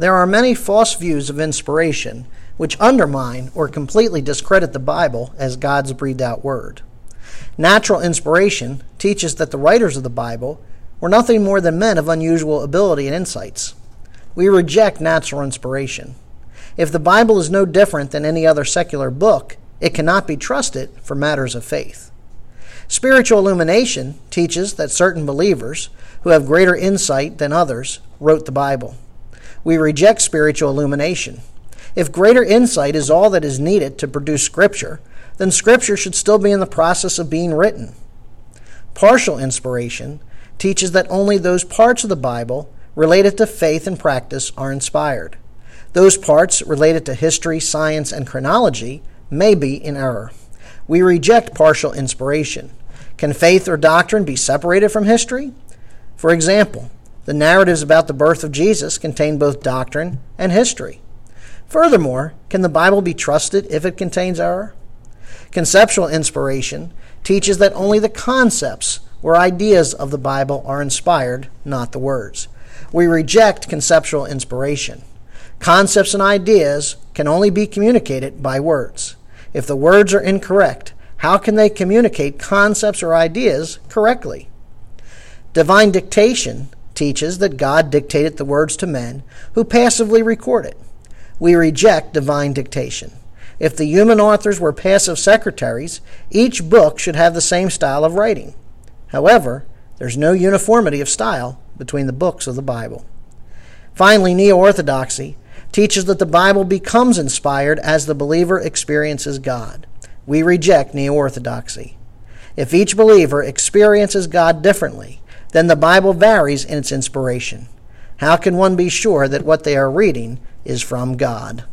There are many false views of inspiration which undermine or completely discredit the Bible as God's breathed out word. Natural inspiration teaches that the writers of the Bible were nothing more than men of unusual ability and insights. We reject natural inspiration. If the Bible is no different than any other secular book, it cannot be trusted for matters of faith. Spiritual illumination teaches that certain believers, who have greater insight than others, wrote the Bible. We reject spiritual illumination. If greater insight is all that is needed to produce Scripture, then Scripture should still be in the process of being written. Partial inspiration teaches that only those parts of the Bible related to faith and practice are inspired. Those parts related to history, science, and chronology may be in error. We reject partial inspiration. Can faith or doctrine be separated from history? For example, the narratives about the birth of Jesus contain both doctrine and history. Furthermore, can the Bible be trusted if it contains error? Conceptual inspiration teaches that only the concepts or ideas of the Bible are inspired, not the words. We reject conceptual inspiration. Concepts and ideas can only be communicated by words. If the words are incorrect, how can they communicate concepts or ideas correctly? Divine dictation teaches that God dictated the words to men who passively record it. We reject divine dictation. If the human authors were passive secretaries, each book should have the same style of writing. However, there's no uniformity of style between the books of the Bible. Finally, neo orthodoxy teaches that the Bible becomes inspired as the believer experiences God. We reject neo orthodoxy. If each believer experiences God differently, then the Bible varies in its inspiration. How can one be sure that what they are reading is from God?